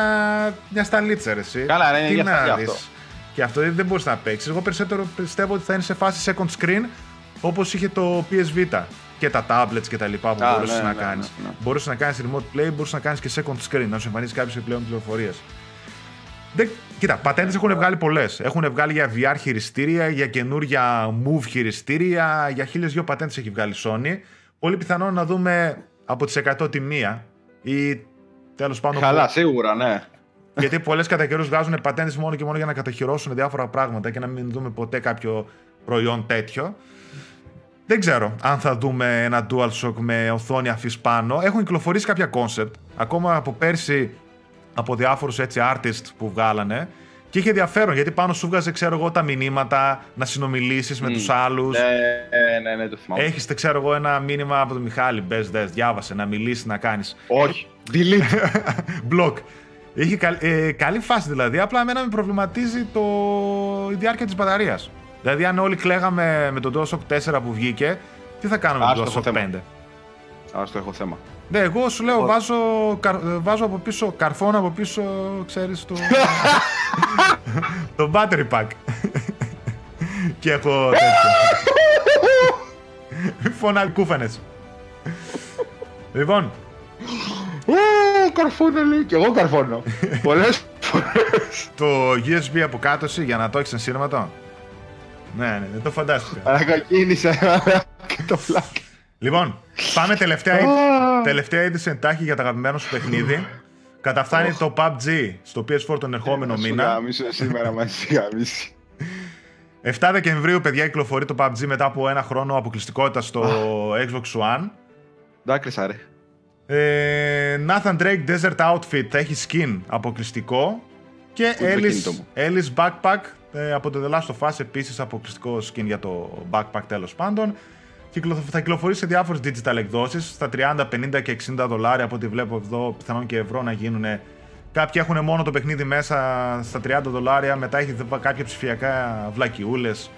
μια σταλίτσα, ρε, εσύ. Καλά, ρε, είναι Τι για να αυτό, για δεις. αυτό. Και αυτό δεν μπορείς να παίξεις. Εγώ περισσότερο πιστεύω ότι θα είναι σε φάση second screen όπως είχε το PS Vita και τα tablets και τα λοιπά που Α, μπορούσες ναι, να ναι, κάνεις. ναι, ναι. Μπορούσες να κάνεις remote play, μπορούσες να κάνεις και second screen, να σου εμφανίσει κάποιες επιπλέον πληροφορίες. Δεν... Κοίτα, πατέντες έχουν βγάλει πολλές. Έχουν βγάλει για VR χειριστήρια, για καινούρια move χειριστήρια, για χίλιες δύο πατέντες έχει βγάλει η Sony. Πολύ πιθανό να δούμε από τις 100 τη μία ή τέλος πάντων. Καλά, σίγουρα, ναι. Γιατί πολλές κατά καιρούς βγάζουν πατέντες μόνο και μόνο για να κατοχυρώσουν διάφορα πράγματα και να μην δούμε ποτέ κάποιο προϊόν τέτοιο. Δεν ξέρω αν θα δούμε ένα DualShock με οθόνη αφής πάνω. Έχουν κυκλοφορήσει κάποια concept, ακόμα από πέρσι από διάφορους έτσι artists που βγάλανε. Και είχε ενδιαφέρον γιατί πάνω σου βγάζε, ξέρω εγώ, τα μηνύματα, να συνομιλήσεις με Μμ. τους άλλους. Ναι, ναι, ναι, το θυμάμαι. Έχεις, ξέρω εγώ, ένα μήνυμα από τον Μιχάλη. Μπες, δες, διάβασε, να μιλήσεις, να κάνεις. Όχι. Delete. Block. Είχε καλ- ε, καλή φάση δηλαδή, απλά εμένα με προβληματίζει το... η διάρκεια της μπαταρίας. Δηλαδή αν όλοι κλαίγαμε με τον DualShock 4 που βγήκε, τι θα κάνουμε με Άστο, τον έχω DualShock 5. θέμα. Ας το έχω θέμα. Ναι, εγώ σου λέω, Εγώ- βάζω, καρ- ε, βάζω από πίσω, καρφώνω από πίσω, ξέρεις, το... το battery pack. Και έχω τέτοιο. Φωνά κούφανες. λοιπόν, Ω, καρφώνω λέει. Και εγώ καρφώνω. Πολλές φορές. το USB αποκάτωση για να το έχεις ενσύρματο. Ναι, ναι, δεν το φαντάστηκα. Ανακοκίνησα. Και το φλακ. Λοιπόν, πάμε τελευταία, είδη- Α. τελευταία είδηση εντάχει για το αγαπημένο σου παιχνίδι. Καταφθάνει το PUBG στο PS4 τον ερχόμενο Σου μήνα. γάμισω σήμερα μαζί γάμιση. 7 Δεκεμβρίου, παιδιά, κυκλοφορεί το PUBG μετά από ένα χρόνο αποκλειστικότητας στο Xbox One. Δάκρυσα ρε. Ε, Nathan Drake Desert Outfit θα έχει skin αποκλειστικό. Και Πού είναι το Ellis, κινητό μου; Ellis Backpack ε, από το The Last of Us επίσης αποκλειστικό skin για το backpack τέλος πάντων. Κυκλο- Θα κυκλοφορήσει σε διάφορες digital εκδόσεις, στα 30, 50 και 60 δολάρια από ό,τι βλέπω εδώ, πιθανόν και ευρώ να γίνουν. Κάποιοι έχουν μόνο το παιχνίδι μέσα στα 30 δολάρια, μετά έχει δ- κάποια ψηφιακά βλακιούλες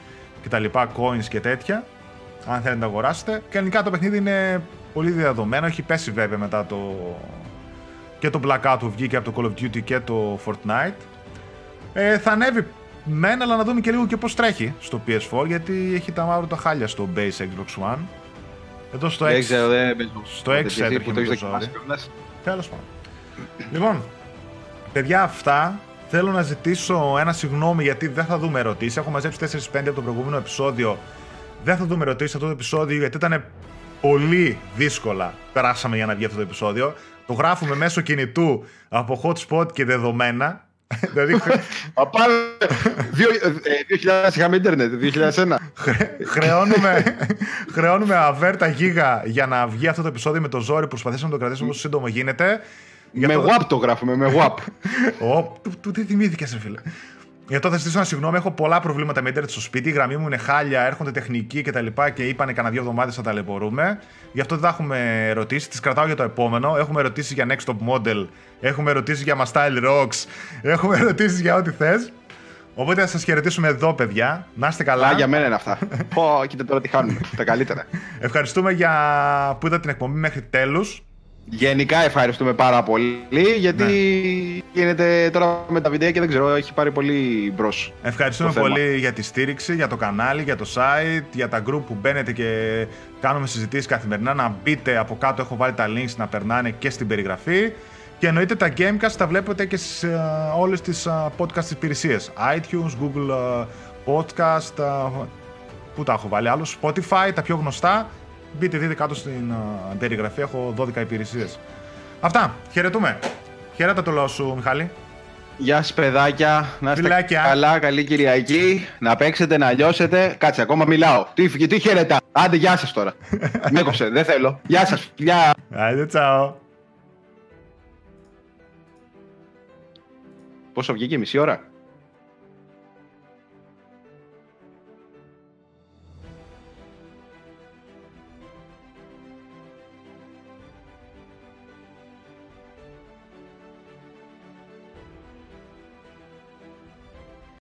και τα λοιπά, coins και τέτοια, αν θέλετε να τα αγοράσετε. Κανονικά το παιχνίδι είναι πολύ διαδομένο, έχει πέσει βέβαια μετά το... και το Blackout που βγήκε από το Call of Duty και το Fortnite. Ε, θα ανέβει Μεν, αλλά να δούμε και λίγο και πώς τρέχει στο PS4, γιατί έχει τα μαύρα τα χάλια στο base Xbox One. Εδώ στο Δεν X, ξέρω, δεν παίζω. στο X Εσύ έτρεχε που με το έχεις το ζόρι. δοκιμάσει κιόλας. Τέλος πάντων. Λοιπόν, παιδιά, αυτά. Θέλω να ζητήσω ένα συγγνώμη γιατί δεν θα δούμε ερωτήσεις. Έχω μαζέψει 4-5 από το προηγούμενο επεισόδιο. Δεν θα δούμε ερωτήσεις αυτό το επεισόδιο γιατί ήταν πολύ δύσκολα. Περάσαμε για να βγει αυτό το επεισόδιο. Το γράφουμε μέσω κινητού από hotspot και δεδομένα. δηλαδή Απάνω. Δύο- ε, 2000 είχαμε ίντερνετ, 2001. χρε- χρεώνουμε, χρεώνουμε αβέρτα γίγα για να βγει αυτό το επεισόδιο με το ζόρι. Προσπαθήσαμε να το κρατήσουμε όσο σύντομο γίνεται. Γι' Με αυτό- WAP το γράφουμε, με WAP. Ω, του, του τι θυμήθηκες, ρε φίλε. Γι' αυτό θα ζητήσω ένα συγγνώμη. Έχω πολλά προβλήματα με ίντερνετ στο σπίτι. Η γραμμή μου είναι χάλια, έρχονται τεχνικοί κτλ. Και, και είπανε κανένα δύο εβδομάδες θα ταλαιπωρούμε. Γι' αυτό δεν θα έχουμε ερωτήσεις. Τις κρατάω για το επόμενο. Έχουμε ερωτήσεις για Next Top Model. Έχουμε ερωτήσεις για My Style Rocks. Έχουμε ερωτήσεις για ό,τι θες. Οπότε θα σας χαιρετήσουμε εδώ, παιδιά. Να είστε καλά. Α, για μένα είναι αυτά. Πω, κοίτα τώρα τι χάνουμε. Τα καλύτερα. Ευχαριστούμε για που είδατε την εκπομπή μέχρι τέλους. Γενικά ευχαριστούμε πάρα πολύ γιατί Ναι. γίνεται τώρα με τα βιντεά και δεν ξέρω, έχει πάρει πολύ μπρος. Ευχαριστούμε το θέμα. πολύ για τη στήριξη, για το κανάλι, για το site, για τα group που μπαίνετε και κάνουμε συζητήσεις καθημερινά. Να μπείτε από κάτω, έχω βάλει τα links να περνάνε και στην περιγραφή. Και εννοείται τα Gamecast τα βλέπετε και σε ε, όλες τις ε, podcast υπηρεσίες. iTunes, Google ε, Podcast, ε, πού τα έχω βάλει άλλο, Spotify, τα πιο γνωστά. Μπείτε, δείτε κάτω στην ε, περιγραφή, έχω 12 υπηρεσίες. Αυτά, χαιρετούμε. Χαίρετα το λόγο σου, Μιχάλη. Γεια σας, παιδάκια. Να είστε Φιλάκια. καλά, καλή Κυριακή. Να παίξετε, να λιώσετε. Κάτσε, ακόμα μιλάω. Τι, τι χαιρετά. Άντε, γεια σας τώρα. Με έκοψε, δεν θέλω. Γεια σας, φιλιά. Άντε, τσάω. Πόσο βγήκε, μισή ώρα;